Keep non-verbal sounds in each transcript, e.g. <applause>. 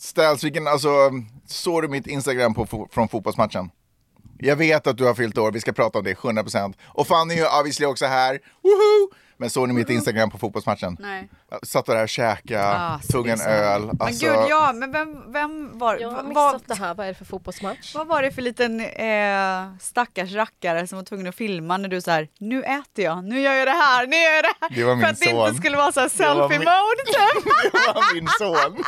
Ställs, vilken, alltså, såg du mitt Instagram på, från fotbollsmatchen? Jag vet att du har fyllt år, vi ska prata om det 100% Och Fanny är ju obviously också här, woho! Men såg ni mitt Instagram på fotbollsmatchen? Nej. Jag satt där och käkade, Ah, tog en öl. Men Alltså, gud, ja, men vem, vem var, Jag har vad, missat det här. Vad är det för fotbollsmatch? vad var det för liten eh, stackars rackare som var tvungen att filma när du så här, nu äter jag, nu gör jag det här, nu gör jag det här. Det var min för att det son. inte skulle vara så här Det var selfie min- mode. typ. <laughs> det var min son.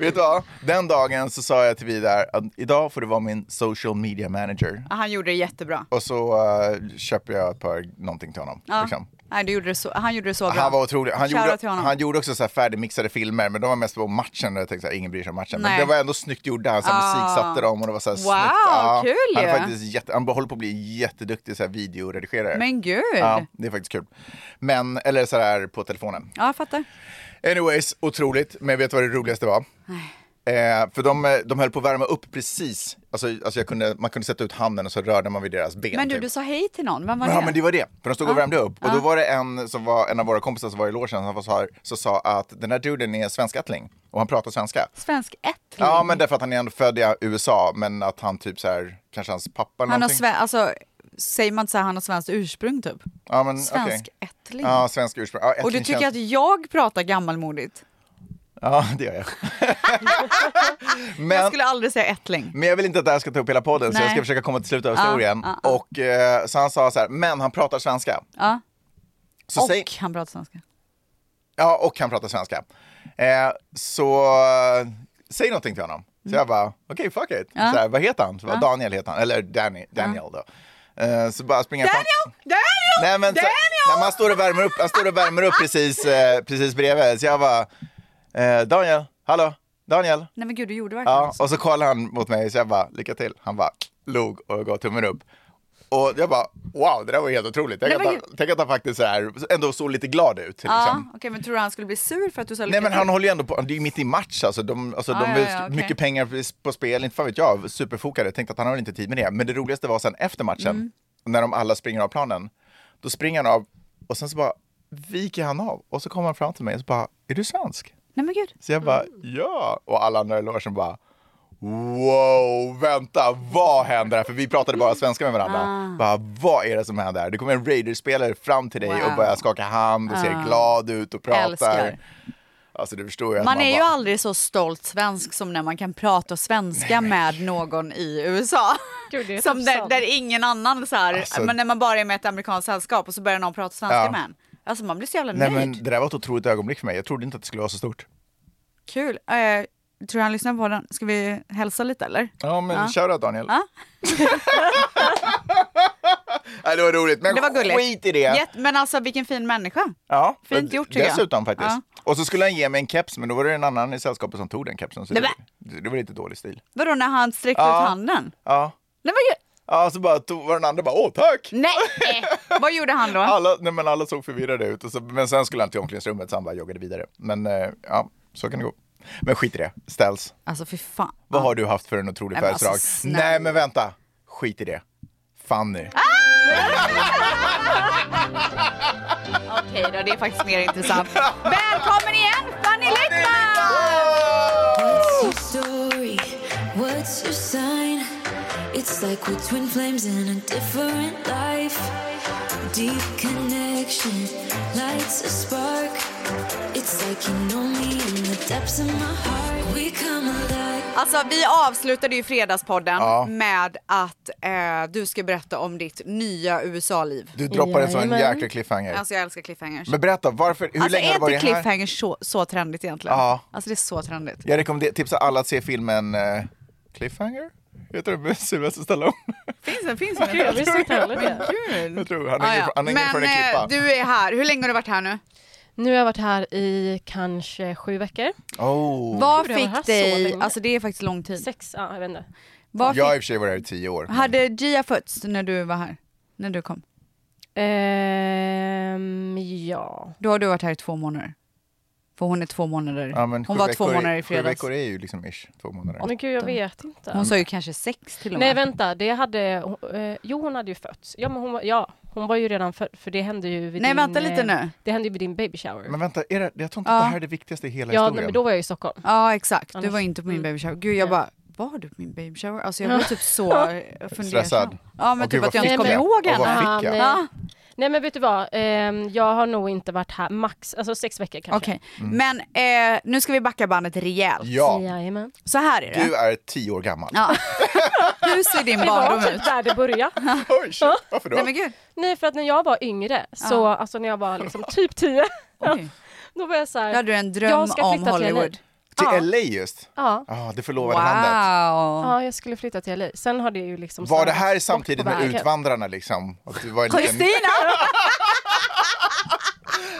Vet du vad? Den dagen så sa jag till Vidar att idag får du vara min social media manager. Ja, Han gjorde det jättebra. Och så uh, köper jag ett par någonting till honom. Ja. Liksom. Nej, du gjorde det så, han gjorde det så bra. Han var otrolig. Han gjorde, han gjorde också så här färdigmixade filmer, men de var mest på matchen. Jag tänkte så här, ingen bryr sig om matchen. Nej. Men det var ändå snyggt gjorda. Han så här, Ah. musiksatte dem och det var så här Wow, snyggt. kul han, ju. är faktiskt jätte, han håller på att bli jätteduktig så här, videoredigerare. Men gud. Ja, det är faktiskt kul. Men, eller så här på telefonen. Ja, jag fattar. Anyways, otroligt. Men vet du vad det roligaste var? Eh, för de, eh, de höll på att värma upp precis. Alltså, alltså jag kunde, man kunde sätta ut handen och så rörde man vid deras ben. Men du, typ. du sa hej till någon, vem var det? Ja men det var det, för de stod och värmde upp. Och då var det en, som var, en av våra kompisar som var i logen som var så, här, så sa att den här duden är svenskättling och han pratar svenska. Svensk ättling. Ja men därför att han är ändå född i USA men att han typ så här, kanske hans pappa eller han har någonting. sven- alltså, säger man så här, han har svenskt ursprung typ? ja, men, Svensk ättling. Ja, svensk ursprung. Ja, Och du tycker känns- att jag pratar gammalmodigt? Ja, det gör jag. <laughs> Jag men, skulle aldrig säga ättling. men jag vill inte att det här ska ta upp hela podden så Nej. jag ska försöka komma till slutet av historien. ja, ja. Och eh, så han sa så här, men han pratar svenska. Ja. Så Och säg, han pratar svenska. Ja, och han pratar svenska. Eh, så eh, säg någonting till honom. Så jag bara, okej fuck it. Så här, vad heter han? Så bara, Daniel heter han, eller Danny, Daniel då. Eh, så bara springer jag fram. Daniel! Daniel! Nej, men så, Daniel! nej, man står och värmer upp, han står och värmer upp precis, eh, precis bredvid. Så jag bara, eh, Daniel, hallå, Daniel. Nej men gud, du gjorde verkligen Ja, så. och så kollade han mot mig så jag bara, lycka till. Han bara, log och gav tummen upp. Och jag bara, wow, det där var helt otroligt. Tänk, Nej, att, han, tänk att han faktiskt så här, ändå såg lite glad ut. Ja, Liksom. okej men tror du han skulle bli sur för att du sa Nej men han håller ju ändå på, det är ju mitt i match alltså. De, alltså, Ja, de ja, vill ja, okej. mycket pengar på- spel, inte fan vet jag. Superfokade, tänkte att han har inte tid med det. Men det roligaste var sen efter matchen, Mm. när de alla springer av planen. Då springer han av och sen så bara viker han av. Och så kommer han fram till mig och så bara, är du svensk? Nej men gud. Så jag bara, ja. Och alla andra i logen bara, wow, vänta, vad händer här? För vi pratade bara svenska med varandra. Ah. Bara, vad är det som händer? här? Det kommer en Raiders-spelare fram till dig Wow. och börjar skaka hand och ser glad ut och pratar. Älskar. Alltså du förstår ju att Man man är ju bara, aldrig så stolt svensk som när man kan prata svenska med någon i USA. Gud, <laughs> som där, där ingen annan så här, Alltså- men när man bara är med ett amerikanskt sällskap och så börjar någon prata svenska Ja. med en. Alltså man blir så jävla Nej nöjd. men det där var ett otroligt ögonblick för mig. Jag trodde inte att det skulle vara så stort. Kul. Eh, tror du han lyssnar på den? Ska vi hälsa lite eller? Ja men Ja. shoutout Daniel. Ja. <laughs> Nej, det var roligt. Men Det var gulligt. skit i det. Jätte- men alltså vilken fin människa. Ja, Fint gjort, tycker jag. Dessutom faktiskt. Ja. Och så skulle han ge mig en keps men då var det en annan i sällskapet som tog den kepsen. Så Nej, det, det, det var lite dålig stil. Vadå när han sträckte Ja. ut handen? Ja. Nej men. Ja, så bara tog, var den andra bara åh tack! Nej! Vad gjorde han då? <laughs> Alla, nej, men alla såg förvirrade ut. Och så, men sen skulle han till omklädningsrummet så han bara joggade vidare. Men eh, ja, så kan det gå. Men skit i det, ställs. Alltså fy fan. Vad har du haft för en otrolig Nej, alltså, födelsedag? snälla. Nej men vänta, skit i det. Fanny. Ah! <laughs> Okej då, det är faktiskt mer intressant. <laughs> Välkommen It's like we're twin flames in a different life. Deep connection lights a spark. It's like you know me in the depths of my heart. We come alive. Alltså vi avslutade ju Fredagspodden Ja. med att eh, du ska berätta om ditt nya USA-liv. Du droppar en sån jäkla cliffhanger. Alltså jag älskar cliffhangers. Men berätta, varför, hur alltså länge har är du varit inte här? cliffhangers så, så trendigt egentligen? Ja. Alltså det är så trendigt. Jag rekommenderar, tipsar alla att se filmen eh, Cliffhanger. Heter den med Sylvester Stallone? Finns det? Finns <laughs> det? Gud, jag visste inte heller det. Jag tror han Ah, hänger, ja. han hänger Men från en klippa. eh, du är här. Hur länge har du varit här nu? Nu har jag varit här i kanske sju veckor. Oh. Vad Gud, fick dig, alltså det är faktiskt lång tid. Sex, ja jag vet inte. Vad Jag har i och för sig varit här i tio år. hade Gia fötts när du var här? När du kom? Ehm, ja. Då har du varit här i två månader. För hon är två månader. Ja, men hon sju var två månader i Sju fredags. veckor är ju liksom ish, två månader. Men gud jag vet inte. Hon sa ju kanske sex till och Nej med. vänta, det hade, eh, jo hon hade ju fötts. Ja men hon var, ja. Hon var ju redan för, för det hände ju vid Nej din, vänta lite eh, nu. Det hände ju vid din baby shower. Men vänta, är det, jag tror inte Ja. att det här är det viktigaste i hela ja, nej, historien. men då var jag i Stockholm. Ja exakt, du Annars- var inte på min mm. baby shower. Gud jag Ja. bara, var du på min baby shower? Alltså jag blev typ så fundersam. Stressad. Ja men Och typ gud, att jag inte kommer ihåg Och vad henne. Nej. Men vet du vad, Ehm, jag har nog inte varit här max, alltså sex veckor kanske. Okej, men eh, nu ska vi backa bandet rejält. Ja, Jajamän. Så här är det. du är tio år gammal. Ja. <laughs> Hur ser din Det var barndom typ ut? där det började. Oj, shit. varför då? Nej men gud. Nej för att när jag var yngre, så Ja. alltså när jag var liksom typ 10, Okej. <laughs> då var jag så Då här, hade du en dröm Jag ska om flytta till Hollywood. Till Ja. LA just? ja, Ja, det förlovade landet. Wow. ja jag skulle flytta till LA. Sen har det ju liksom Var det här samtidigt med vägen. Utvandrarna liksom? Liten... <laughs>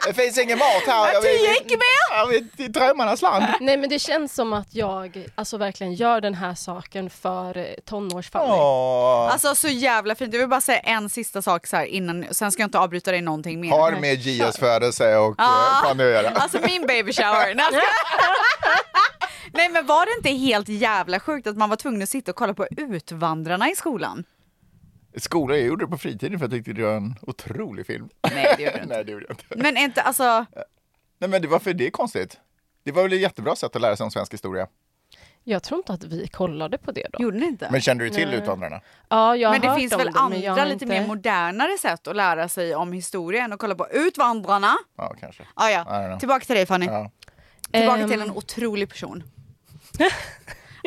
Det finns ingen mat här. Jag gick med! I drömmarnas land. Nej men det känns som att jag alltså verkligen gör den här saken för eh, tonårsfamilj. Åh. Alltså så jävla fint. Jag vill bara säga en sista sak så här innan, sen ska jag inte avbryta dig någonting mer. Har med Gias födelse och uh, Fanny att göra. Alltså min baby shower. Nej men var det inte helt jävla sjukt att man var tvungen att sitta och kolla på Utvandrarna i skolan? Skolan, jag gjorde det på fritiden för jag tyckte det var en otrolig film. Nej det gjorde du <laughs> inte. Nej, det gjorde jag inte. Men inte alltså, Nej, men det, varför är det konstigt? Det var väl ett jättebra sätt att lära sig om svensk historia. Jag tror inte att vi kollade på det då. gjorde ni inte? Men kände du till Nej. Utvandrarna? Ja, jag har Men det hört finns om väl det, men jag andra har lite inte... mer modernare sätt att lära sig om historia än att kolla på Utvandrarna? Ja, kanske. Ah, ja, tillbaka till dig Fanny. Ja. Tillbaka Ehm, till en otrolig person. <laughs>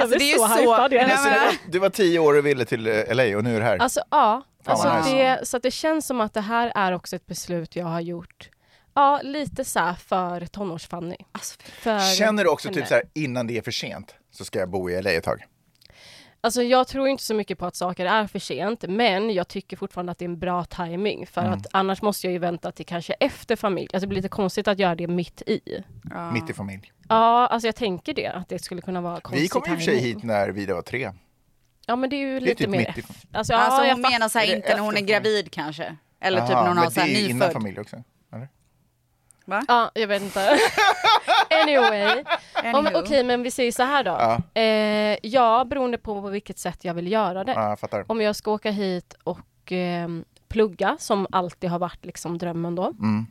Alltså, det är så ju så- hypad. Nej, jag men- Så du, var, du var tio år och ville till eh, LA och nu är du här. Alltså ja, alltså, nice. det, så att det känns som att det här är också ett beslut jag har gjort. Ja, lite så här för tonårs-Fanny. Alltså, För Känner du också henne. typ så här innan det är för sent så ska jag bo i LA ett tag? Alltså jag tror inte så mycket på att saker är för sent, men jag tycker fortfarande att det är en bra timing för Mm. att annars måste jag ju vänta till kanske efter familj. Alltså det blir lite konstigt att göra det mitt i. ja. Mitt i familj. Ja, alltså jag tänker det, att det skulle kunna vara konstig Vi kom i och för sig hit när Vida var tre. Ja, men det är ju Det är lite typ mer... mitt i... Alltså, ja, Alltså jag hon menar så här Är det inte när hon är gravid kanske. Eller typ Aha, när hon har men så det här är ju innan nyfödd. familj också. Va? Ja, jag vet inte. <laughs> anyway. Om. Okej, men vi säger så här då. Ja. Eh, ja, beroende på på vilket sätt jag vill göra det. Ja, jag fattar. Om jag ska åka hit och eh, plugga, som alltid har varit liksom drömmen då. Mm.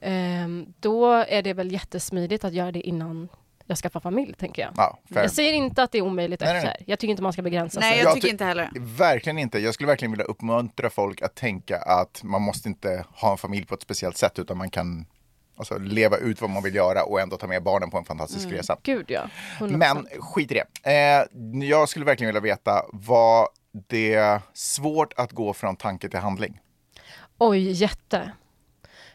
Eh, då är det väl jättesmidigt att göra det innan jag skaffar familj, tänker jag. Ja, fair. Jag säger inte att det är omöjligt Nej, nej, efter. Jag tycker inte man ska begränsa Nej sig. jag Jag tycker ty- inte heller. Verkligen inte. Jag skulle verkligen vilja uppmuntra folk att tänka att man måste inte ha en familj på ett speciellt sätt utan man kan alltså, leva ut vad man vill göra och ändå ta med barnen på en fantastisk Mm. resa. Gud ja. 100%. Men skit i det. Eh, jag skulle verkligen vilja veta, var det svårt att gå från tanke till handling? Oj, jätte.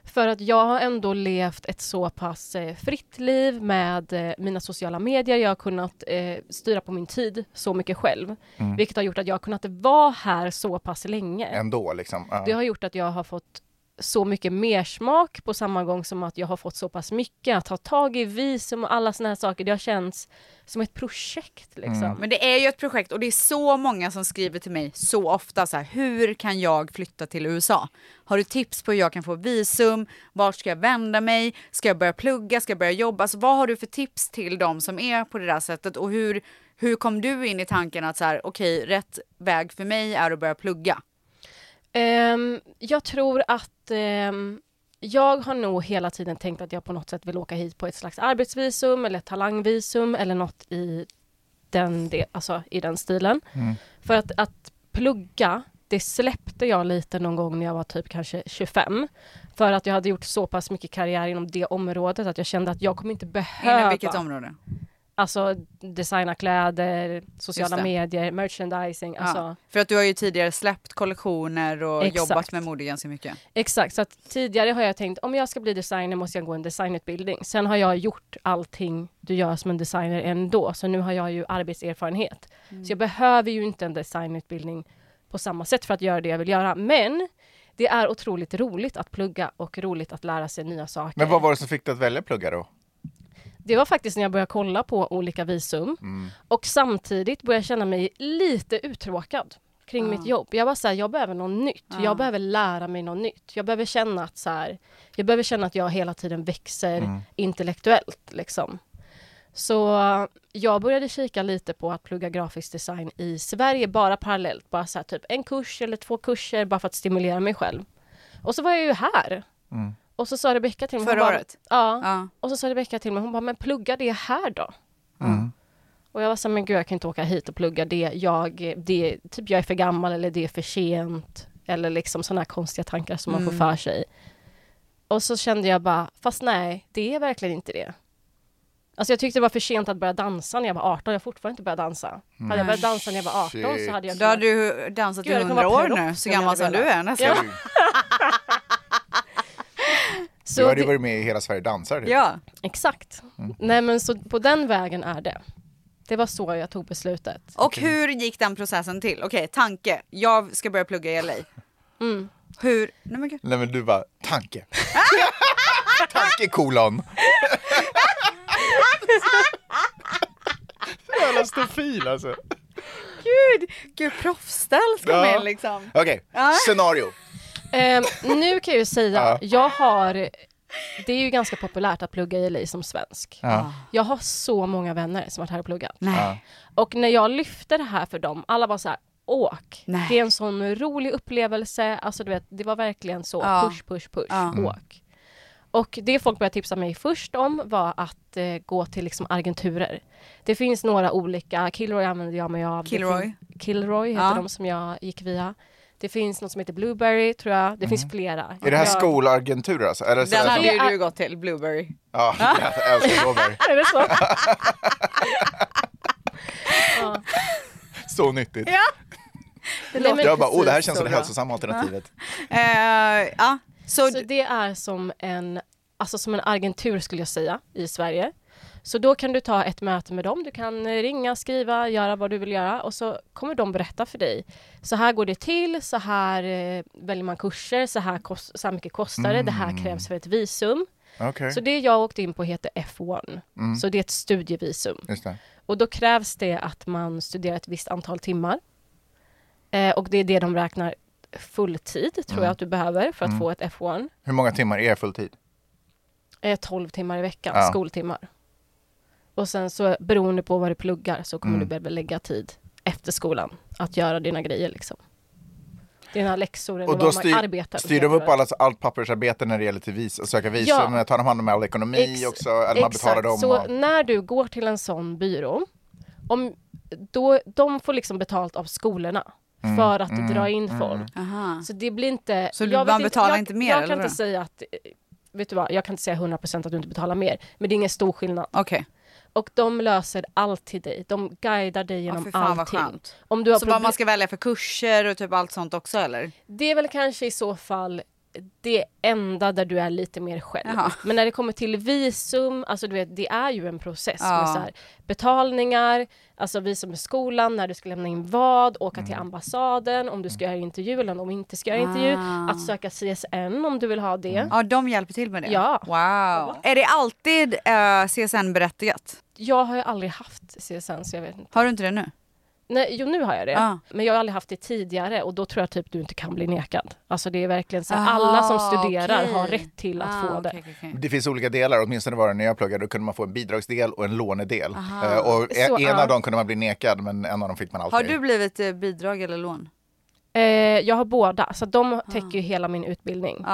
För att jag har ändå levt ett så pass eh, fritt liv med eh, mina sociala medier. Jag har kunnat eh, styra på min tid så mycket själv. Mm. Vilket har gjort att jag har kunnat vara här så pass länge. Ändå liksom. Ja. Det har gjort att jag har fått så mycket mer smak på samma gång som att jag har fått så pass mycket att ta tag i visum och alla såna här saker. Det har känts som ett projekt liksom. Mm. Men det är ju ett projekt och det är så många som skriver till mig så ofta så här, hur kan jag flytta till USA? Har du tips på hur jag kan få visum? Vart ska jag vända mig? Ska jag börja plugga? Ska jag börja jobba? Alltså, vad har du för tips till dem som är på det där sättet och hur, hur kom du in i tanken att så här, okej, rätt väg för mig är att börja plugga? Ehm, jag tror att ehm, jag har nog hela tiden tänkt att jag på något sätt vill åka hit på ett slags arbetsvisum eller ett talangvisum eller något i den, det, alltså, i den stilen. Mm. För att, att plugga, det släppte jag lite någon gång när jag var typ kanske 25. För att jag hade gjort så pass mycket karriär inom det området att jag kände att jag kommer inte behöva Inom vilket område? Alltså designa kläder, sociala medier, merchandising. Alltså, Ja, för att du har ju tidigare släppt kollektioner och Exakt. jobbat med mode ganska mycket. Exakt, så att tidigare har jag tänkt om jag ska bli designer måste jag gå en designutbildning. Sen har jag gjort allting du gör som en designer ändå, så nu har jag ju arbetserfarenhet. Så jag behöver ju inte en designutbildning på samma sätt för att göra det jag vill göra. Men det är otroligt roligt att plugga och roligt att lära sig nya saker. Men vad var det som fick dig att välja plugga då? Det var faktiskt när jag började kolla på olika visum Mm. och samtidigt började jag känna mig lite uttråkad kring Ja. mitt jobb. Jag var så här, jag behöver något nytt. Ja. Jag behöver lära mig något nytt. Jag behöver känna att så här, jag behöver känna att jag hela tiden växer Mm. intellektuellt liksom. Så jag började kika lite på att plugga grafisk design i Sverige bara parallellt, bara så här, typ en kurs eller två kurser bara för att stimulera mig själv. Och så var jag ju här. Och så sa Rebecka till mig. hon Förra bara, året? Ja. Ja. Och så sa Rebecka till mig, hon bara, men plugga det här då. Och jag var så här, men gud jag kan inte åka hit och plugga det. Jag, det typ jag är för gammal eller det är för sent. Eller liksom sådana här konstiga tankar som man får för sig. Och så kände jag bara, fast nej, det är verkligen inte det. Alltså jag tyckte det var för sent att börja dansa när jag var 18, jag har fortfarande inte börjat dansa. Hade jag börjat dansa när jag var 18 Shit. så hade jag Då har du dansat i Gud, jag kommer 100 vara år nu, så gammal hade som du är nästan. Ja. <laughs> <laughs> Du Så hade ju det, varit med i Hela Sverige dansar. typ. Ja. Exakt. Nej men så på den vägen är det. Det var så jag tog beslutet. Och hur gick den processen till? Okej, tanke. Jag ska börja plugga i LA. Mm. Hur? Nej men gud. Nej men du bara, tanke. <laughs> tanke kolon. <laughs> Jävla stofil alltså. Gud, gud proffsställ ska Ja. med liksom. Okej, scenario. Ehm, nu kan jag ju säga, Ja. jag har... Det är ju ganska populärt att plugga i LA som svensk. Ja. Jag har så många vänner som varit här och pluggat. Nej. Och när jag lyfte det här för dem, alla var så här, åk. Nej. Det är en sån rolig upplevelse. Alltså du vet, det var verkligen så, Ja. push, push, push, Ja. Mm. åk. Och det folk började tipsa mig först om var att eh, gå till liksom agenturer. Det finns några olika, Kilroy använder jag mig av. Kilroy? Kilroy heter Ja. de som jag gick via. Det finns något som heter Blueberry tror jag. Det finns flera. Mm. Är det här jag... skolagenturer alltså? Det så Den här- hade ju du gått till, Blueberry. Ja, jag älskar blåbär. <laughs> Är det så? <laughs> Så nyttigt. Ja. Jag bara, åh det här känns som det hälsosamma alternativet. <laughs> Eh, ja, så, Så det är som en, alltså som en agentur skulle jag säga i Sverige. Så då kan du ta ett möte med dem. Du kan ringa, skriva, göra vad du vill göra och så kommer de berätta för dig. Så här går det till, så här eh, väljer man kurser, så här, kost, så här mycket kostar det, det här krävs för ett visum. Okej, Så det jag åkte in på heter F1. Så det är ett studievisum. Och då krävs det att man studerar ett visst antal timmar. Eh, och det är det de räknar fulltid, tror jag att du behöver för att få ett F1. Hur många timmar är fulltid? eh, 12 timmar i veckan, Ja. skoltimmar. Och sen så beroende på vad du pluggar så kommer Mm. du behöva lägga tid efter skolan att göra dina grejer liksom. Dina läxor eller Och då vad man styr, arbetar. styr de upp allas, allt pappersarbete när det gäller till vis, att söka visum? Ja. Tar de hand om all ekonomi Ex- också? Eller man betalar dem? Så och- när du går till en sån byrå, om, då, de får liksom betalt av skolorna Mm, för att dra in folk. aha. Så det blir inte... Så du- jag man betalar jag, inte mer, Jag eller kan inte säga att... Vet du vad, jag kan inte säga 100% att du inte betalar mer. Men det är ingen stor skillnad. Okej, Och de löser allt till dig. De guidar dig ja, genom för fan allting. Om du har Så vad man ska välja för kurser och typ allt sånt också eller? Det är väl kanske i så fall det enda där du är lite mer själv. Jaha. Men när det kommer till visum, alltså du vet, det är ju en process Ja. med så här, betalningar, alltså visum med skolan, när du ska lämna in vad, åka till ambassaden, om du ska göra intervju eller om du inte ska göra intervju, Ah. att söka CSN om du vill ha det. Ja, de hjälper till med det? Ja. Wow. Är det alltid uh, CSN-berättigat? Jag har ju aldrig haft CSN så jag vet inte. Har du inte det nu? Nej, jo nu har jag det. Ah. Men jag har aldrig haft det tidigare och då tror jag typ du inte kan bli nekad. Alltså det är verkligen så här, Aha, alla som studerar okej. har rätt till att Ah, få det. okej, okej, okej. Det finns olika delar, åtminstone var det när jag pluggade, då kunde man få en bidragsdel och en lånedel. Aha. Eh, och Så, en av dem kunde man bli nekad, men en av dem fick man alltid. Har du blivit eh, bidrag eller lån? Eh, jag har båda, så de täcker ju hela min utbildning.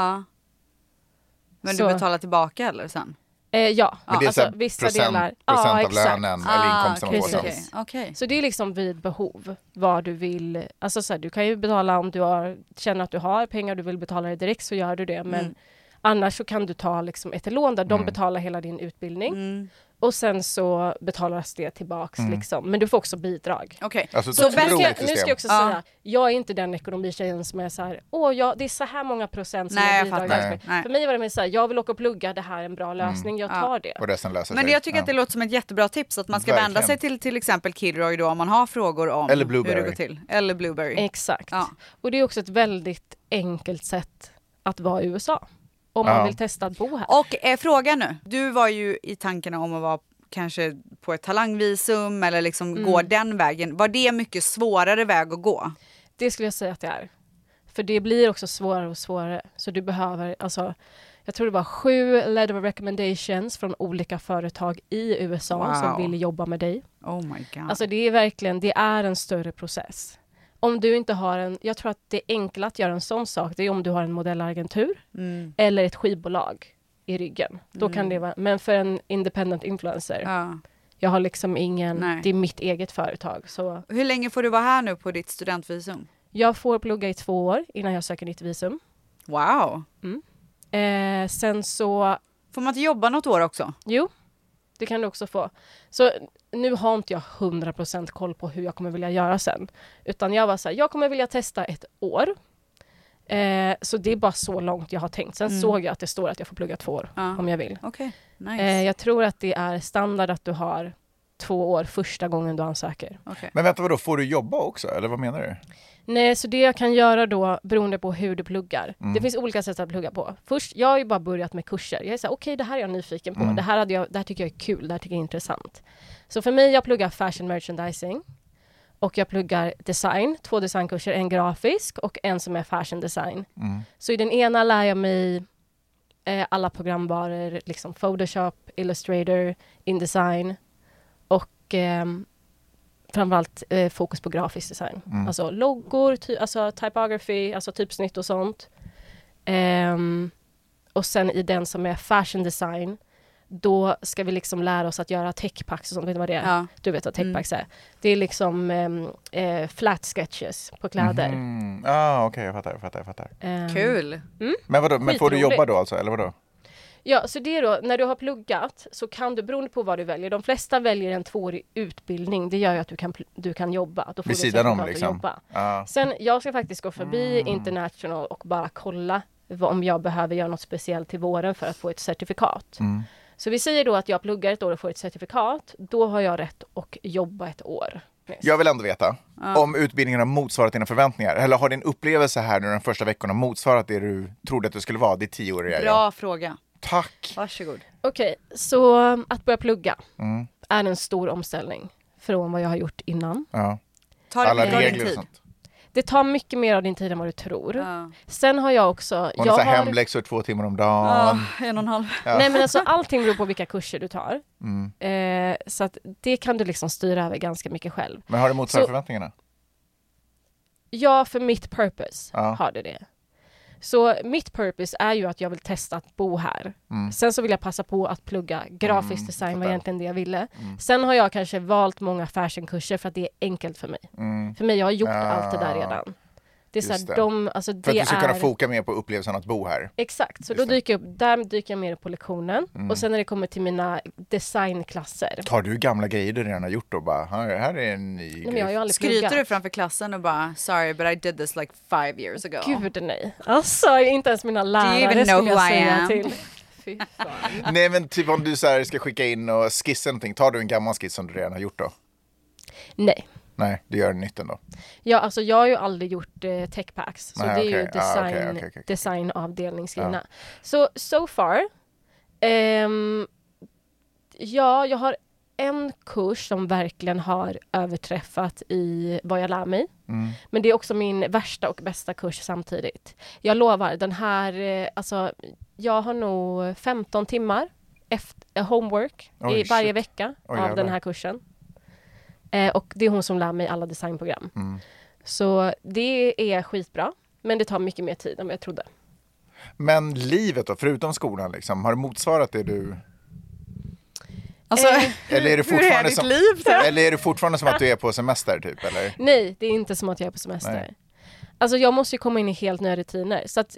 Men Så- du betalar tillbaka eller sen? Eh, ja, Men det är alltså vissa procent, delar. procent ja, av exakt. lönen eller inkomsten man sen. Ah, Okej. okej. Så det är liksom vid behov vad du vill. Alltså så här, du kan ju betala om du har, känner att du har pengar du vill betala det direkt så gör du det. Men Mm. annars så kan du ta liksom ett lån där Mm. de betalar hela din utbildning Mm. Och sen så betalas det tillbaks. Mm. liksom. Men du får också bidrag. Okej. Alltså, Så nu ska, jag, jag också Ja. säga, jag är inte den ekonomitjejen som är så här, åh ja, det är så här många procent som Nej, jag bidrag. fattar. där." Nej. Mm. För mig var det mer så här, jag vill åka och plugga, det här är en bra lösning, jag Ja. tar det. Och resten löser Men sig. jag tycker Ja. att det låter som ett jättebra tips att man ska vända Verkligen. sig till till exempel Kidroy då om man har frågor om Eller hur det går till. Eller Blueberry. Exakt. Ja. Och det är också ett väldigt enkelt sätt att vara i USA. Om man Ja. vill testa att bo här. Och eh, fråga nu, du var ju i tankarna om att vara kanske på ett talangvisum eller liksom Mm. gå den vägen. Var det mycket svårare väg att gå? Det skulle jag säga att det är. För det blir också svårare och svårare. Så du behöver, alltså, jag tror det var sju letter of recommendations från olika företag i USA Wow. som vill jobba med dig. Oh my god. Alltså det är verkligen, det är en större process. Om du inte har en, jag tror att det är enklare att göra en sån sak, det är om du har en modellagentur Mm. eller ett skivbolag i ryggen. Då kan det vara, men för en independent influencer, Ja. jag har liksom ingen, Nej. det är mitt eget företag. Så Hur länge får du vara här nu på ditt studentvisum? jag får plugga i två år innan jag söker nytt visum. Wow. Eh, sen så, Får man inte jobba något år också? jo, det kan du också få. Så nu har inte jag 100% koll på hur jag kommer vilja göra sen. Utan jag var så här, jag kommer vilja testa ett år. Eh, så det är bara så långt jag har tänkt. Sen Mm. såg jag att det står att jag får plugga två år Ja. om jag vill. Okej, nice. Eh, jag tror att det är standard att du har två år första gången du ansöker. Okej. Men vänta, vadå, får du jobba också? Eller vad menar du? Nej, så det jag kan göra då beroende på hur du pluggar. Mm. Det finns olika sätt att plugga på. Först, jag har ju bara börjat med kurser. Jag är såhär, okej det här är jag nyfiken på. Mm. Det, här hade jag, det här tycker jag är kul, det här tycker jag är intressant. Så för mig, jag pluggar fashion merchandising. Och jag pluggar design, två designkurser, en grafisk och en som är fashion design. Mm. Så i den ena lär jag mig eh, alla programvaror, liksom Photoshop, Illustrator, Indesign och ehm, framförallt eh, fokus på grafisk design. Mm. Alltså loggor, ty- alltså typography, alltså typsnitt och sånt. Ehm, och sen i den som är fashion design, då ska vi liksom lära oss att göra techpacks och sånt. Vet du vad det är? Ja. Du vet vad techpacks är? Det är liksom ehm, eh, flat sketches på kläder. Mhm. Ah, okej, jag fattar, jag fattar, jag fattar. Ehm, Kul. Men vadå, men får du jobba då alltså, eller vadå? Ja, så det är då, när du har pluggat så kan du, beroende på vad du väljer, de flesta väljer en tvåårig utbildning, det gör ju att du kan, du kan jobba. Då får Vid du sidan om liksom? Jobba. Ja. Sen, jag ska faktiskt gå förbi Mm. International och bara kolla vad, om jag behöver göra något speciellt till våren för att få ett certifikat. Mm. Så vi säger då att jag pluggar ett år och får ett certifikat, då har jag rätt att jobba ett år. Jag vill ändå veta om utbildningen har motsvarat dina förväntningar. Eller har din upplevelse här nu de första veckorna motsvarat det du trodde att du skulle vara, ditt tioåriga jag? Bra fråga. Tack! Varsågod. Okej, så att börja plugga Mm. är en stor omställning från vad jag har gjort innan. Ja. Tar det Alla regler och sånt. Det tar mycket mer av din tid än vad du tror. Ja. Sen har jag också... Och jag har... hemläxor två timmar om dagen. Ah, en och en halv. Ja. nej men alltså allting beror på vilka kurser du tar. Mm. Eh, så att det kan du liksom styra över ganska mycket själv. Men har det motsvarat förväntningarna? Ja, för mitt purpose Ja. har det det. Så mitt purpose är ju att jag vill testa att bo här. Mm. Sen så vill jag passa på att plugga grafisk Mm, design, var egentligen det jag ville. Mm. Sen har jag kanske valt många fashionkurser för att det är enkelt för mig. Mm. För mig, jag har gjort Ah, allt det där redan. Det är så här, det. de, alltså det För att du ska är... kunna foka mer på upplevelsen att bo här. Exakt, så Just då det. dyker jag upp, där dyker jag mer upp på lektionen. Mm. Och sen när det kommer till mina designklasser. Tar du gamla grejer du redan har gjort och bara, här, här är en ny Nej, men jag har ju aldrig Skryter pluggat. du framför klassen och bara sorry but I did this like five years ago. Gud nej. Alltså inte ens mina lärare even know skulle jag who I am? till. <laughs> Nej men typ om du så här ska skicka in och skissa någonting, tar du en gammal skiss som du redan har gjort då? Nej. Nej, du gör nytt ändå. Ja, alltså jag har ju aldrig gjort eh, techpacks. Så Nej, det är ju okej. Ah, design, okej, okej, okej. designavdelningsgrejerna. Så, so far. ehm, ja, jag har en kurs som verkligen har överträffat i vad jag lär mig. Mm. Men det är också min värsta och bästa kurs samtidigt. Jag lovar, den här, eh, alltså jag har nog 15 timmar efter, homework Oj, i varje shit. vecka Oj, av jävlar. den här kursen. Eh, och det är hon som lär mig alla designprogram. Mm. Så det är skitbra, men det tar mycket mer tid än vad jag trodde. Men livet då, förutom skolan, liksom, har det motsvarat det du... Alltså, Eh, Eller är det hur är fortfarande ditt som, liv? eller är det fortfarande som att du är på semester typ? Eller? Nej, det är inte som att jag är på semester. Nej. Alltså jag måste ju komma in i helt nya rutiner. Så att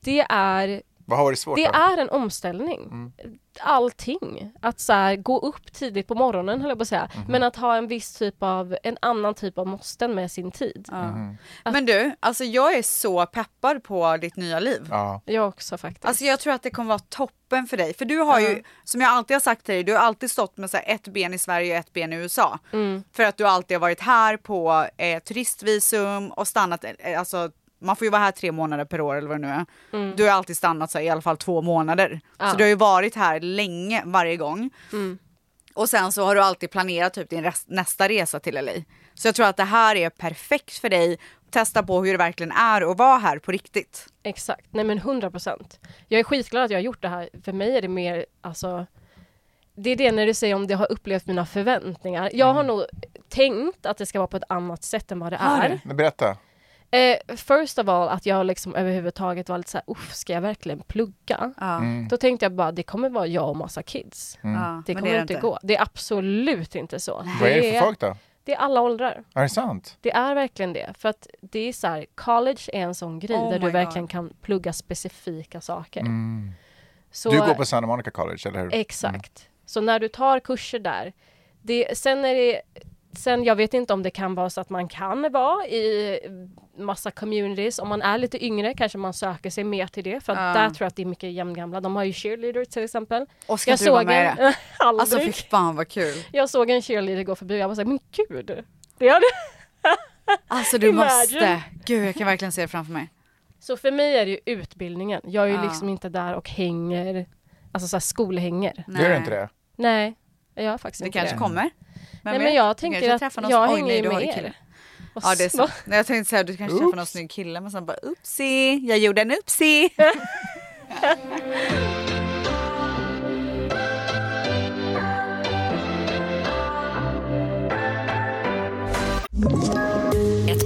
det är Vad har varit svårt Det då? är en omställning. Mm. Allting. Att så här, gå upp tidigt på morgonen höll jag på att säga. Mhm. Men att ha en viss typ av, en annan typ av måsten med sin tid. Ja. Mhm. Men du, alltså jag är så peppad på ditt nya liv. Ja. Jag också faktiskt. Alltså jag tror att det kommer vara toppen för dig. För du har ju, som jag alltid har sagt till dig, du har alltid stått med så här ett ben i Sverige och ett ben i USA. mm. För att du alltid har varit här på eh, turistvisum och stannat, eh, alltså man får ju vara här tre månader per år eller vad det nu är. Mm. Du har alltid stannat så här, i alla fall två månader. Ja. Så du har ju varit här länge varje gång. Mm. Och sen så har du alltid planerat typ din nästa resa till LA. Så jag tror att det här är perfekt för dig. Testa på hur det verkligen är att vara här på riktigt. Exakt, nej men 100 procent. Jag är skitglad att jag har gjort det här. För mig är det mer, alltså Det är det när du säger om det har upplevt mina förväntningar. Jag har nog tänkt att det ska vara på ett annat sätt än vad det är. Men berätta. Eh, first of all att jag liksom överhuvudtaget var lite såhär, uff ska jag verkligen plugga? Ja. Mm. Då tänkte jag bara, det kommer vara jag och massa kids. Ja, Det kommer är inte gå. Det är absolut inte så. Vad är det för folk då? det är alla åldrar. Är det sant? Det är verkligen det. För att det är så här, college är en sån grej Oh där du verkligen God. kan plugga specifika saker. Mm. Så, Du går på Santa Monica College, eller hur? Exakt. Så när du tar kurser där, det, sen är det Sen jag vet inte om det kan vara så att man kan vara i massa communities. Om man är lite yngre kanske man söker sig mer till det. För att Ja. där tror jag att det är mycket jämngamla. De har ju cheerleader till exempel. Och ska Jag du vara såg med i det? en... <laughs> Aldrig. Alltså fy fan vad kul. Jag såg en cheerleader gå förbi och jag var såhär, men gud. Det hade... <laughs> Alltså du Imagine. måste. Gud jag kan verkligen se det framför mig. Så för mig är det ju utbildningen. Jag är ju Ja. liksom inte där och hänger, alltså såhär skolhänger. Gör du inte det? Nej, jag gör faktiskt Det inte kanske det. kommer. Nej men jag tänker att någon- jag hänger nej, ju med er. Och Ja det är så-. Nej, Jag tänkte säga du kanske träffar någon snygg kille men sen bara oopsie, jag gjorde en oopsie. <laughs> <laughs>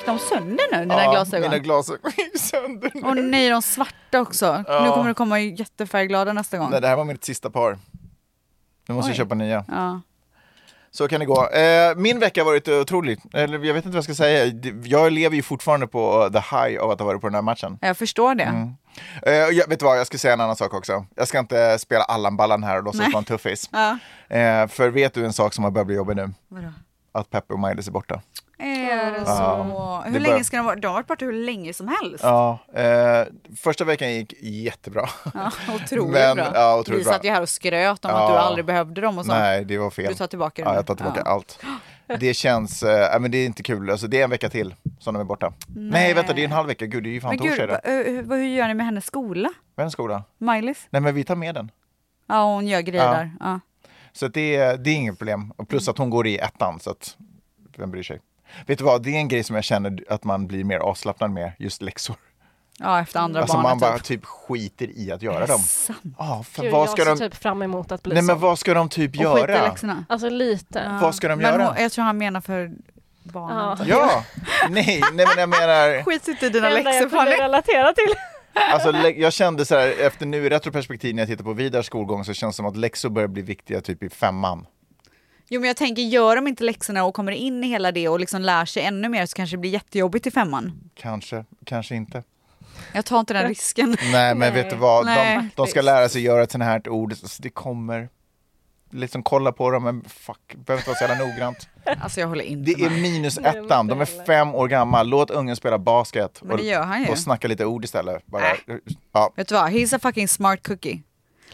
Gick de sönder nu dina Ja, glasögon? Mina glasögon gick sönder. Och nej, de svarta också. Ja. Nu kommer det komma jättefärgglada nästa gång. Nej, det här var mitt sista par. Nu måste jag Oj. köpa nya. Ja. Så kan det gå. Eh, min vecka har varit otrolig. Eller jag vet inte vad jag ska säga. Jag lever ju fortfarande på the high av att ha varit på den här matchen. Jag förstår det. Mm. Eh, jag, vet du vad, jag ska säga en annan sak också. Jag ska inte spela Allan Ballan här och låtsas vara en tuffis. Ja. Eh, för vet du en sak som har börjat bli jobbig nu? Vadå? Att Peppe och Maj-Lis är borta. Är det så? Ja. Hur Det länge bör- ska de vara? De har varit borta hur länge som helst. Ja, eh, första veckan gick jättebra. Ja, otroligt Men, bra. ja, otroligt Vi bra. satt ju här och skröt om Ja. att du aldrig behövde dem och så. Nej, det var fel. Du tar tillbaka det Ja, jag tar tillbaka Ja. allt. Det känns, eh, men det är inte kul. Alltså, det är en vecka till som de är borta. Nej, vänta, det är en halv vecka. Gud, det är ju fan Men torsdag gud, idag. va- hur, hur, hur gör ni med hennes skola? Vems skola? Maj-Lis? Nej, men vi tar med den. Ja, hon gör grejer Ja. där. Ja. Så det, är, det är inget problem. Och plus att hon går i ettan, så att vem bryr sig? Vet du vad, det är en grej som jag känner att man blir mer avslappnad med, just läxor. ja, efter andra Alltså man barnet. bara typ. typ skiter i att göra dem. Sant. Ja, för Gud, vad jag ska ser de... typ fram emot att bli Nej så. men vad ska de typ Och skita i göra? läxorna. Alltså lite. Ja. Vad ska de Men göra? hon, jag tror han menar för barnen. Ja. Ja, nej, nej men jag menar, <laughs> Skit inte i dina Det enda läxor jag kunde Fanny. relatera till. alltså, lä- jag kände så här, efter nu i retroperspektiv när jag tittar på Vidars skolgång så känns det som att läxor börjar bli viktiga typ i femman. Jo men jag tänker, gör de inte läxorna och kommer in i hela det och liksom lär sig ännu mer så kanske det blir jättejobbigt i femman. Kanske, kanske inte. Jag tar inte den risken. <laughs> Nej men vet du vad, de, Nej, de ska lära sig göra ett sånt här ord, så det kommer. Liksom kolla på dem, men fuck, behöver inte vara så jävla noggrant. Alltså jag håller inte Det är med. minus Nej, ettan, de är fem år gamla. Låt ungen spela basket Men det gör han ju. och snacka lite ord istället. Bara, Äh. ja. Vet du vad, he's a fucking smart cookie.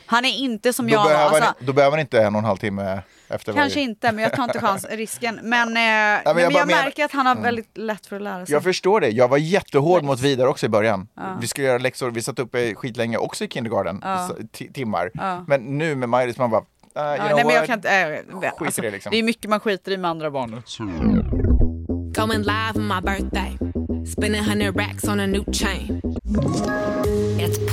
Han är inte som Då, jag behöver Alltså, då behöver han inte en och en halv timme efter kanske varje- inte, men jag tar inte chans, risken. Men, eh, men jag jag, Mm. märker att han har väldigt lätt för att lära sig. Jag förstår det, jag var jättehård mot Vidar också i början. Vi skulle göra läxor, vi satt uppe skitlänge också i kindergarten, Ja. timmar. Ja. Men nu med Maj-Lis, man bara, uh, Ja, know nej, men jag kan inte, äh, alltså, det liksom. det är mycket man skiter i med andra barn. Going live on my birthday. Spending hundred racks on a new chain.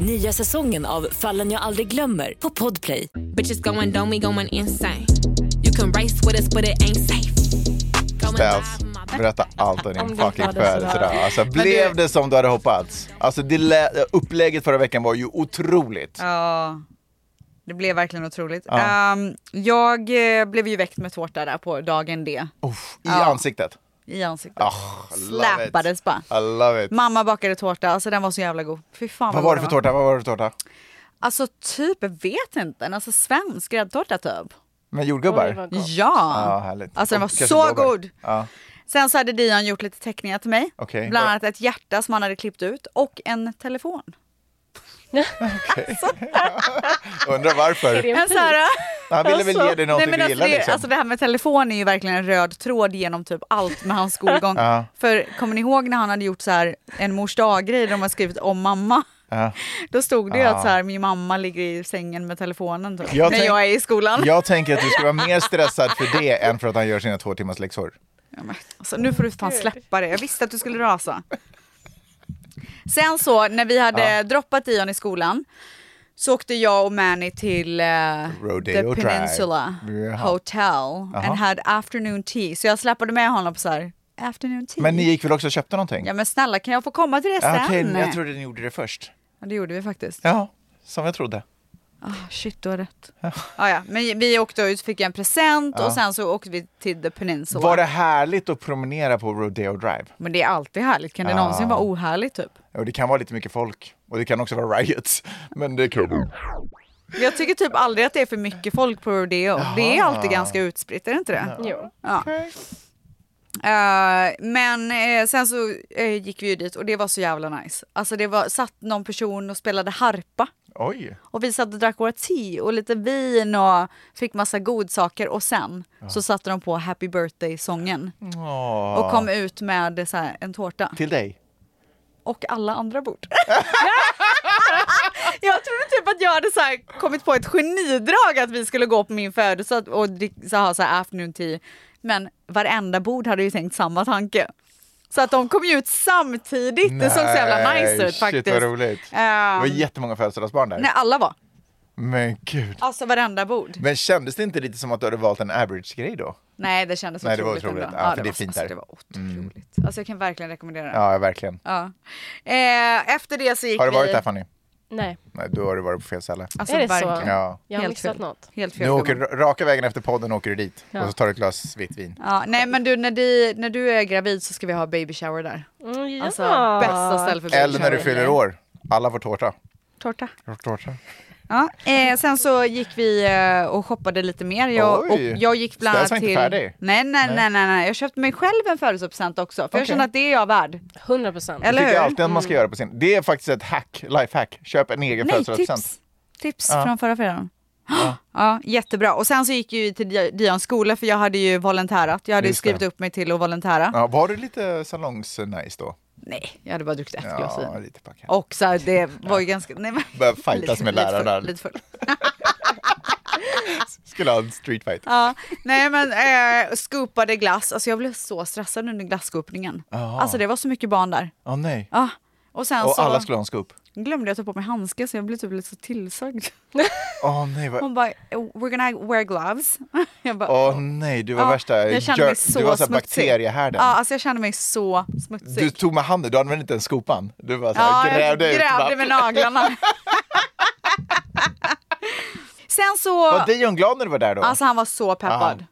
Nya säsongen av Fallen jag aldrig glömmer på Podplay. Bitches going dumb, we going insane. You can race with us, but it ain't safe. Ställs, berätta allt om din det fucking födelsedag. Alltså, blev det som du hade hoppats? Alltså det lä- upplägget förra veckan var ju otroligt. Ja, det blev verkligen otroligt. Ja. Ehm, jag eh, blev ju väckt med tårta där på dagen D. Uff, I Ja. ansiktet. I ansiktet. Oh. Släpades bara. I love it. Mamma bakade tårta, alltså den var så jävla god. Fy fan Vad god var det för tårta? Vad var det för tårta? Alltså typ, jag vet inte. En Alltså svensk gräddtårta typ. Med jordgubbar? Vad gott. Ja! Ja, härligt. Alltså den var kanske så blåbär. god. Ja. Sen så hade Dion gjort lite teckningar till mig. Okej. Bland annat ett hjärta som han hade klippt ut och en telefon. <laughs> Undrar varför. Är det här, Han ville väl ge dig någonting men du alltså, gillar det, liksom. alltså det här med telefon är ju verkligen en röd tråd genom typ allt med hans skolgång. Ja. För kommer ni ihåg när han hade gjort så här en mors dag-grej där de har skrivit om mamma? Ja. Då stod det ju Ja. att så här, min mamma ligger i sängen med telefonen typ, Jag när tänk- jag är i skolan. Jag tänker att du ska vara mer stressad för det än för att han gör sina två timmars läxor. Ja, men, alltså, nu får du fan släppa det. Jag visste att du skulle rasa. Sen så när vi hade Ja. droppat Dion i skolan så åkte jag och Manny till eh, Rodeo The Drive. Peninsula Jaha. Hotel Jaha. and had afternoon tea. Så jag släppade med honom på så här afternoon tea. Men ni gick väl också och köpte någonting? Ja men snälla kan jag få komma till det Ja, sen? Okej, jag trodde ni gjorde det först. Ja, det gjorde vi faktiskt. Ja, som jag trodde. Ah, shit, du har rätt. Ah, ja. Men vi åkte ut, fick en present Ja. och sen så åkte vi till The Peninsula. Var det härligt att promenera på Rodeo Drive? Men det är alltid härligt. Kan det Ja. någonsin vara ohärligt typ? Och det kan vara lite mycket folk. Och det kan också vara riots. Men det kan Jag tycker typ aldrig att det är för mycket folk på rodeo. Det är alltid ganska utspritt, är det inte det? Jo. Ja. Eh, men eh, sen så eh, gick vi ju dit och det var så jävla nice. Alltså det var, satt någon person och spelade harpa. Oj. Och vi satt och drack våra te och lite vin och fick massa godsaker och sen så satte de på Happy Birthday-sången och kom ut med så här, en tårta. Till dig. och alla andra bord. <laughs> jag trodde typ att jag hade så kommit på ett genidrag att vi skulle gå på min födelsedag och så ha så här afternoon tea. Men varenda bord hade ju tänkt samma tanke. Så att de kom ju ut samtidigt. det såg så jävla nice ut faktiskt. Shit vad roligt. Ehm, Det var jättemånga födelsedagsbarn där. nej, alla var. Men gud. Alltså varenda bord. Men kändes det inte lite som att du hade valt en average-grej då? Nej, det kändes Nej, det var otroligt. otroligt. ändå. Ja, för det, det är fint alltså, där. det var otroligt. Alltså jag kan verkligen rekommendera det. Ja, verkligen. Ja. Eh, efter det så gick Har du varit vi... där Fanny? Nej, Nej, då har du varit på fel ställe. Alltså, är det verkligen. så? Ja. Jag har Helt missat fel. något. Helt fel. Nu åker du raka vägen efter podden åker du dit. Ja. Och så tar du ett glas vitt vin. Ja, nej men du när, du, när du är gravid så ska vi ha baby shower där. Mm, ja. Alltså bästa ställe för baby Eller när du fyller år. Alla får tårta. Tårta. Tårta. Ja, eh, sen så gick vi eh, och shoppade lite mer. Jag, och Oj. jag gick bland Ställs annat var till... inte färdig? Nej, nej, Nej. nej, nej. Jag köpte mig själv en födelsedagspresent också. För jag känner att det är jag värd. 100 procent. Eller det tycker jag hur? alltid att man ska göra på sin... Det är faktiskt ett hack, lifehack. Köp en egen Nej, födelsedagspresent. tips. Tips Ja. från förra fredagen. Ja. <gasps> jättebra. Och sen så gick jag ju till Di- Dions skola för jag hade ju volontärat. Jag hade ju Just det. skrivit upp mig till att volontära. Ja, var du lite salongs-nice då? Nej, jag hade bara druckit ett glas Ja, vin. lite packad. Och så här, det var ju ganska... Nej, men, Började fightas med full, Lite full. <laughs> Skulle ha en street fight. Ja, nej men eh, scoopade glass. Alltså jag blev så stressad under glasscoopningen. Jaha. Alltså det var så mycket barn där. Åh nej. Ja. Och sen Och så alla skulle ha en scoop. Glömde jag ta på mig handskar så jag blev typ lite så tillsagd. Åh nej. Vad... Hon bara, we're gonna wear gloves. <laughs> Jag bara, Åh nej, du var Ja, värsta... jag kände mig gör- så du var så här bakteriehärden. Ja, alltså jag kände mig så smutsig. Du tog med handen, du använde inte ens skopan. Du var så ja, här, jag grävde ut. grävde bara- med naglarna. <laughs> Sen så, Var Dion glad när du var där då? alltså han var så peppad.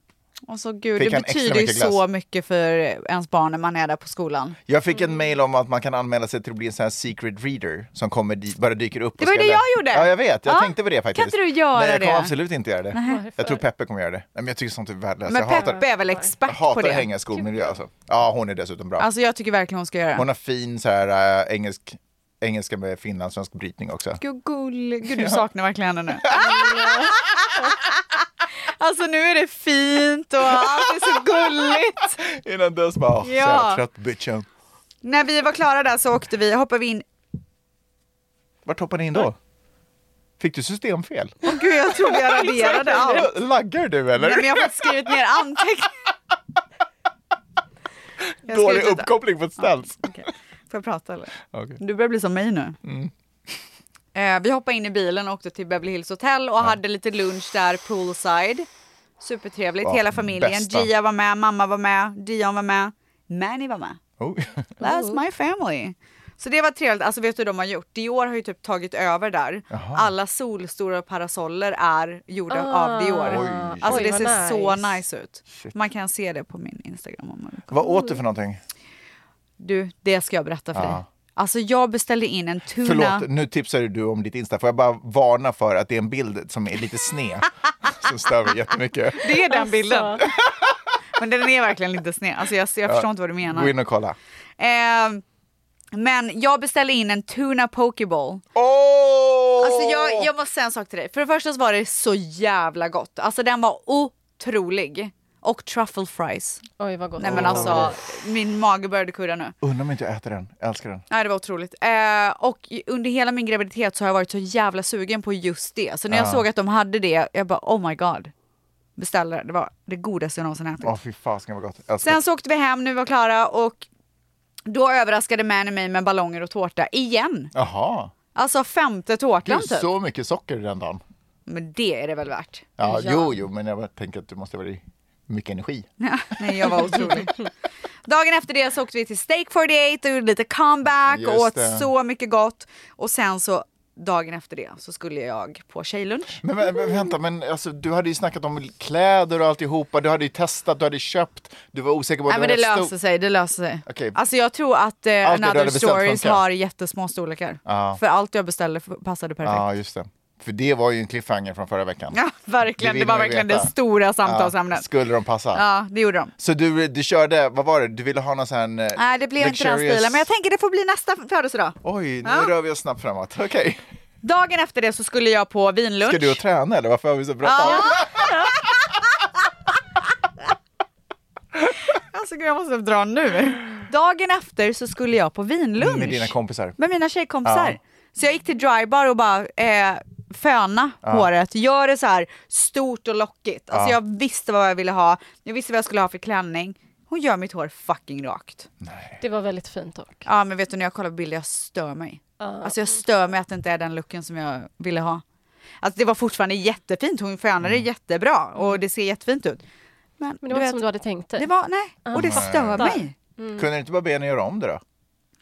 Och så gud, Fick det betyder ju så mycket för ens barn när man är där på skolan. Jag fick en mail om att man kan anmäla sig till att bli en sån här secret reader som kommer dit, bara dyker upp. Det var det jag gjorde. Ja, jag vet. Jag Ja. tänkte på det faktiskt. Kan inte du göra Nej, jag kommer det? absolut inte göra det. Nej. Jag tror Peppe kommer göra det. Nej, men jag tycker sånt är värdelöst. Men jag hatar, Peppe är väl jag expert hatar på det? att hänga i skolmiljö alltså. Ja, hon är dessutom bra. Alltså jag tycker verkligen hon ska göra det. Hon har fin så här äh, engelsk, engelska med finlandssvensk brytning också. Gud. Gud du saknar verkligen henne nu. <laughs> <laughs> alltså nu är det fint och allt är så gulligt. Innan dess bara, så Ja. jävla trött bitchen. När vi var klara där så åkte vi, hoppade vi in. Vart hoppade ni in då? Fick du systemfel? Åh gud jag trodde jag <laughs> raderade allt. Laggar du eller? Nej, men jag har fått skrivit ner anteckningar. <laughs> Dålig uppkoppling på ett ställs. Okej. Får jag prata eller? Okej. Du börjar bli som mig nu. Mm. Eh, vi hoppade in i bilen och åkte till Beverly Hills Hotel och hade lite lunch där poolside. Supertrevligt, Ja, hela familjen. bästa. Gia var med, mamma var med, Dion var med, Manny var med. Oh. That's my family. Så det var trevligt. Alltså vet du vad de har gjort? Dior har ju typ tagit över där. Jaha. Alla solstora parasoller är gjorda Ah. av Dior. Oj. Alltså Oj, det ser så nice. nice ut. Man kan se det på min Instagram om man vill. Vad åt du för någonting? Du, det ska jag berätta för Ja. dig. Alltså jag beställde in en tuna. Förlåt, nu tipsar du om ditt Insta. Får jag bara varna för att det är en bild som är lite sned. <laughs> som stör mig jättemycket. Det är den Alltså. bilden. <laughs> Men den är verkligen lite sned. Alltså jag, jag förstår inte vad du menar. Gå in och kolla. Eh, men jag beställde in en tuna pokeball. Åh! Alltså jag, jag måste säga en sak till dig. För det första så var det så jävla gott. Alltså den var otrolig. Och truffle fries. Oj vad gott. Nej men alltså, min mage började kurra nu. Undrar om inte jag äter den. Jag älskar den. Nej det var otroligt. Eh, och under hela min graviditet så har jag varit så jävla sugen på just det. Så när jag Ja. såg att de hade det, jag bara oh my god. Beställde det. Det var det godaste jag någonsin ätit. Åh fy fasken vad gott. Älskar Sen så åkte vi hem, nu var vi klara och då överraskade Mani mig med ballonger och tårta igen. Jaha. Alltså femte tårtan Gud, typ. så mycket socker den dagen. Men det är det väl värt? Ja, Ja. jo, jo, men jag bara tänker att du måste vara i mycket energi. Ja, nej, jag var otrolig. Dagen efter det så åkte vi till Steak 48 och gjorde lite comeback Just och åt det. så mycket gott. Och sen så dagen efter det så skulle jag på tjejlunch. Men, men, men vänta, men alltså, du hade ju snackat om kläder och alltihopa. Du hade ju testat, du hade köpt. Du var osäker på Nej men det löser stor- sig, det löser sig. Okej. Alltså jag tror att eh, Another Stories har jättesmå storlekar. Ja. För allt jag beställde passade perfekt. Ja, just det. För det var ju en cliffhanger från förra veckan. Ja, verkligen. Det Det, var verkligen veta. det stora Ja, samtalsämnet. skulle de passa? Ja, det gjorde de. Så du, du körde, vad var det, du ville ha någon sån här... eh, Nej, det blev inte den luxurious- stilen. Men jag tänker det får bli nästa födelsedag. Oj, nu Ja. rör vi oss snabbt framåt. <laughs> Okej. Dagen efter det så skulle jag på vinlunch. Ska du och träna eller varför har vi så bråttom? Ja. <laughs> alltså gud, jag måste dra nu. Dagen efter så skulle jag på vinlunch. Med dina kompisar. Med mina tjejkompisar. Ja. Så jag gick till drybar och bara eh, föna Ja. håret, gör det så här stort och lockigt. Alltså Ja. jag visste vad jag ville ha, jag visste vad jag skulle ha för klänning. Hon gör mitt hår fucking rakt. Det var väldigt fint dock. Ja men vet du när jag kollar på bilder, jag stör mig. Ja. Alltså jag stör mig att det inte är den looken som jag ville ha. Alltså det var fortfarande jättefint, hon fönade det jättebra och det ser jättefint ut. Men, Men det du var inte vet, som du hade tänkt dig. det var, nej, och det Nej. stör mig. Kunde du inte bara be henne göra om det då?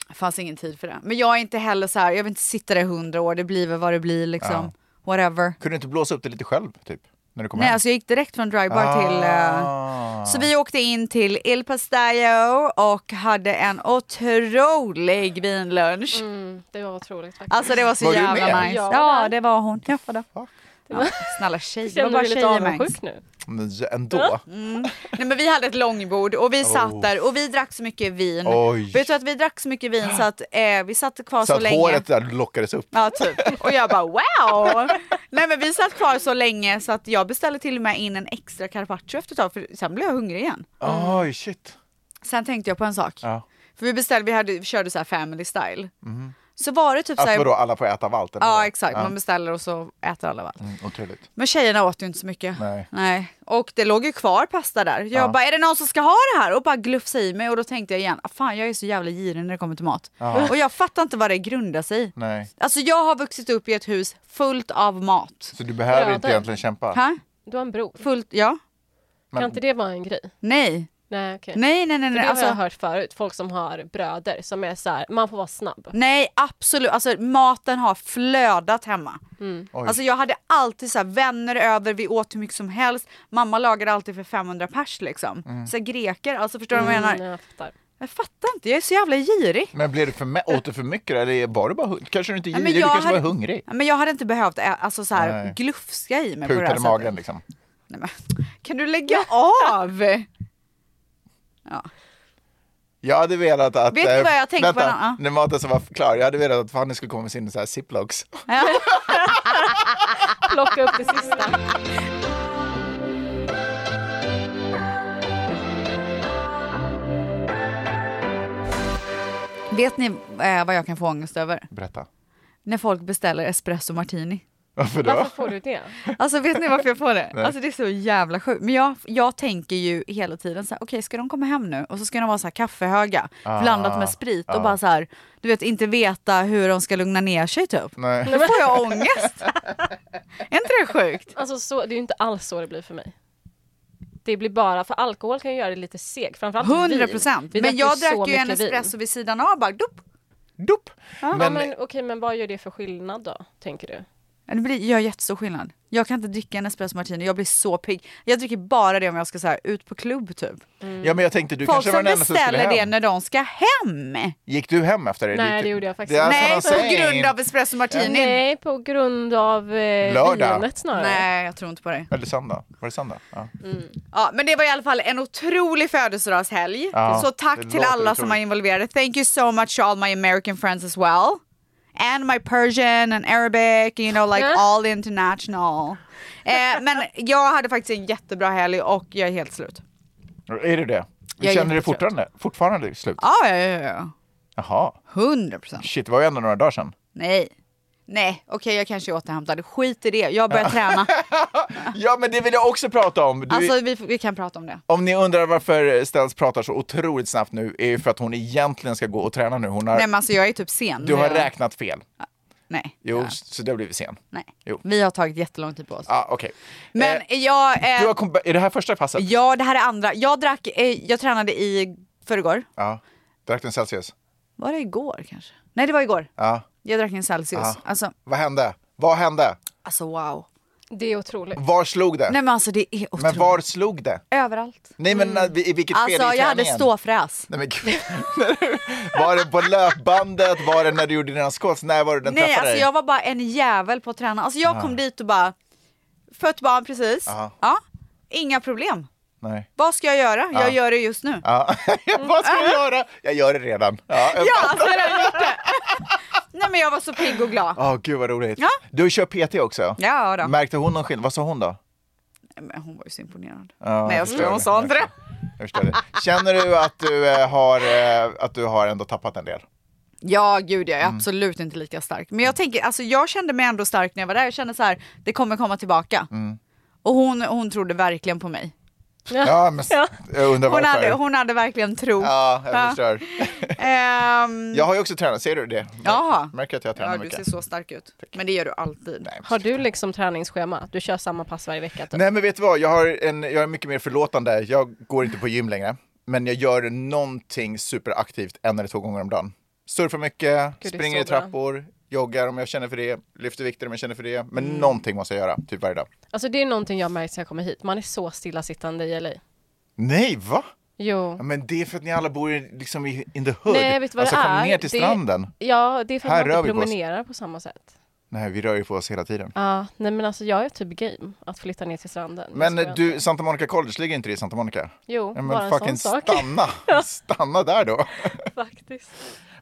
Det fanns ingen tid för det. Men jag är inte heller så här, jag vill inte sitta där i hundra år, det blir väl vad det blir liksom. Whatever. Kunde du inte blåsa upp det lite själv, typ? När du kom Nej, hem? alltså jag gick direkt från drybar till... eh, Ah. Så vi åkte in till Il Pastaio och hade en otrolig vinlunch. Mm, det var otroligt faktiskt. Alltså det var så Var jävla med? nice. Ja, där. det var hon. Jag var där. Ja, snälla tjej, det var bara tjejer avundsjuk nu? Men ändå. Nej men vi hade ett långbord och vi satt Oh. där och vi drack så mycket vin. Oj. Vet du att vi drack så mycket vin så att eh, vi satt kvar så, Så att länge. håret där lockades upp. Ja typ. Och jag bara wow! Nej men vi satt kvar så länge så att jag beställde till och med in en extra carpaccio efter ett tag för sen blev jag hungrig igen. Oj, shit. Sen tänkte jag på en sak. Ja. För vi beställde, vi, hade, vi körde så här family style. Så var det typ så Alltså här, vadå, alla får äta av allt? eller Ja exakt, Ja. man beställer och så äter alla allt. Mm, otroligt. Men tjejerna åt ju inte så mycket. Nej. Och det låg ju kvar pasta där. Jag Ja. bara, är det någon som ska ha det här? Och bara glufsa i mig och då tänkte jag igen, ah, fan jag är så jävla girig när det kommer till mat. Ja. Och jag fattar inte vad det grundar sig i. Nej. Alltså jag har vuxit upp i ett hus fullt av mat. Så du behöver Ja, inte egentligen kämpa? Ha? Du har en bror. Fullt, ja. Men- Kan inte det vara en grej? Nej. Nej okej. Nej, nej, nej. Nej. det Alltså, har jag hört förut, folk som har bröder som är så här, man får vara snabb. nej, absolut. Alltså maten har flödat hemma. Mm. Oj. Alltså jag hade alltid så här, vänner över, vi åt hur mycket som helst. Mamma lagade alltid för 500 pers liksom. Mm. Så här, greker, alltså förstår du vad jag menar? Mm, jag fattar. Jag fattar inte, jag är så jävla girig. Men blev det för åt du för mycket eller var du bara hung- Kanske du inte är girig, du jag kanske hade- var hungrig? Men jag hade inte behövt alltså, så här, Nej. glufska i mig på det här Putade sättet. magen liksom. Nej, men, kan du lägga av? Ja. Jag hade velat att... Vet ni eh, vad jag tänkte på vänta, annan- när maten så var klar, jag hade velat att Fanny skulle komma med sin så här ziplocs. <laughs> Plocka upp det sista. Vet ni eh, vad jag kan få ångest över? Berätta. När folk beställer espresso martini. Varför då? Varför får du det? Alltså vet ni varför jag får det? Nej. Alltså det är så jävla sjukt. Men jag, jag tänker ju hela tiden så här, okej ska de komma hem nu? Och så ska de vara så här kaffehöga, Ah, blandat med sprit och ah. bara så här, du vet inte veta hur de ska lugna ner sig typ. Nej. Då får jag ångest. är inte det sjukt? Alltså så, det är ju inte alls så det blir för mig. Det blir bara, för alkohol kan ju göra det lite seg. Framförallt 100 vin. procent. Men jag drack ju en mycket vin. espresso vid sidan av bara, dupp. Dopp. Ja, Men, men okej, men vad gör det för skillnad då, tänker du? Det blir, gör jättestor skillnad. Jag kan inte dricka en espresso martini, jag blir så pigg. Jag dricker bara det om jag ska så här, ut på klubb typ. ja, men jag tänkte du Folk kanske var som den enda som skulle beställer det hem. när de ska hem. Gick du hem efter det? Nej, det gjorde jag faktiskt Det är Nej, alltså på grund av espresso martini. Nej, på grund av eh, Lördag. vinet snarare. Nej, jag tror inte på det. Eller söndag? Var det söndag? Ja. Ja, men det var i alla fall en otrolig födelsedagshelg. Ja, så tack till alla som otroligt. var involverade. Thank you so much to all my American friends as well. And my Persian and Arabic, you know like all international. Eh, men <laughs> jag hade faktiskt en jättebra helg och jag är helt slut. Är det det? Jag är Känner du jättetrött. fortfarande, fortfarande slut? Ja, ja, ja, ja. Jaha. 100 procent. Shit, det var ju ändå några dagar sedan. Nej. Nej, okej jag kanske är återhämtad. Skit i det, jag börjar träna. <laughs> Ja, men det vill jag också prata om. Du, Alltså vi, vi kan prata om det. Om ni undrar varför Stels pratar så otroligt snabbt nu, är ju för att hon egentligen ska gå och träna nu. Hon har, Nej men alltså jag är typ sen. du har Jag- räknat fel. Nej. Jo, Ja. så det har blivit sen. Nej. Jo. Vi har tagit jättelång tid på oss. Ja, okej. Men Eh, jag... Eh, du har kom- är det här första passet? Ja, det här är andra. Jag drack, eh, jag tränade i förrgår. Ja. Drack du en Celsius? Var det igår kanske? Nej, det var igår. Ja. Jag drack en Celsius. Ja. Alltså, Vad hände? Vad hände? alltså wow. Det är otroligt. Var slog det? Nej men alltså det är otroligt. men var slog det? Överallt. Nej men mm. i vilket Alltså skede i jag hade träningen? ståfräs. Nej, men gud. <laughs> var det på löpbandet? Var det när du gjorde dina squats? När var det den Nej, träffade alltså dig? jag var bara en jävel på att träna. Alltså jag Ja. kom dit och bara, fött barn precis. Ja. Ja, inga problem. Nej. Vad ska jag göra? Ja. Jag gör det just nu. <laughs> Ja. Vad ska jag göra? Jag gör det redan. Ja, jag Ja, alltså jag har gjort det. <laughs> Nej men jag var så pigg och glad. Åh gud vad roligt. Ja. Du kör PT också? Ja då. Märkte hon någon skillnad? Vad sa hon då? Men hon var ju så imponerad. Ja, Nej jag förstår hon sa inte det. Jag förstår det. Känner du att du, eh, har, eh, att du har ändå tappat en del? Ja gud jag är Mm. absolut inte lika stark. Men jag tänker, alltså jag kände mig ändå stark när jag var där. Jag kände så här, det kommer komma tillbaka. Mm. Och hon, hon trodde verkligen på mig. Ja, men Ja. jag undrar Hon varför. hade, hon hade verkligen tro. Ja, jag förstår. <laughs> Ehm, Jag har ju också tränat, ser du det? Jaha. Märker att jag tränar ja, du mycket? ser så stark ut. Men det gör du alltid. Har du liksom träningsschema? Du kör samma pass varje vecka? Typ? Nej men vet du vad, jag, har en, jag är mycket mer förlåtande. Jag går inte på gym längre. Men jag gör någonting superaktivt en eller två gånger om dagen. Surfar mycket, Gud, springer i trappor, joggar om jag känner för det, lyfter vikter om jag känner för det. Men någonting måste jag göra, typ varje dag. Alltså det är någonting jag märkt sen jag kommer hit. Man är så stillasittande i LA. Nej, va? Jo. Ja, men det är för att ni alla bor i- liksom i in the hood. Nej, vet du vad alltså det kom är? ner till Det- stranden. Ja, det är för att man inte på promenerar på samma sätt. Nej, vi rör ju på oss hela tiden. Ja, nej men alltså jag är typ game att flytta ner till stranden. Men skojar du. Santa Monica College ligger inte det i Santa Monica? Jo, ja, bara en sån sak. stanna! <laughs> stanna där då! Faktiskt.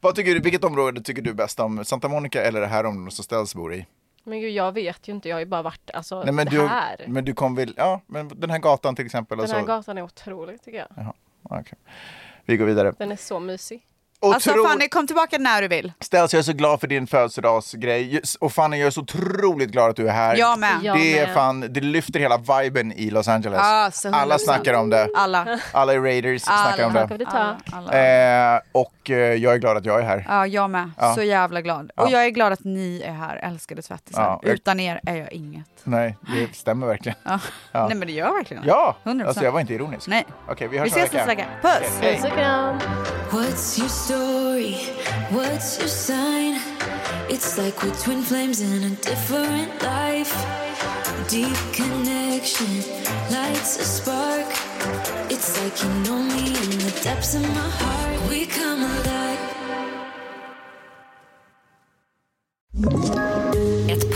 Vad tycker du, vilket område tycker du bäst om? Santa Monica eller det här området som Ställs bor i? Men gud, jag vet ju inte. Jag har ju bara varit, alltså Nej, men det du, här. Men du kom väl, ja, men den här gatan till exempel. Den här så. gatan är otrolig tycker jag. Jaha, okej. Vi går vidare. Den är så mysig. Alltså Otro- Fanny, kom tillbaka när du vill. Ställs, jag är så glad för din födelsedagsgrej. Och Fanny, jag är så otroligt glad att du är här. Jag med. Jag det, är med. fan, det lyfter hela viben i Los Angeles. Så Alla 100%. snackar om det. Alla. Alla Raiders snackar om det. Alla. Eh, och eh, jag är glad att jag är här. Ja, jag med. Ja. Så jävla glad. Ja. Och jag är glad att ni är här, älskade tvättisar. Ja, jag- Utan er är jag inget. Nej, det stämmer verkligen. Ja. Ja. Nej men det gör verkligen. Ja, 100%. alltså jag var inte ironisk. Nej. Okej, vi Vi hörs ses nästa vecka. Puss! Hej. What's your story? What's your sign? It's like we're twin flames in a different life. Deep connection lights a spark. It's like you know me in the depths of my heart. We come alive.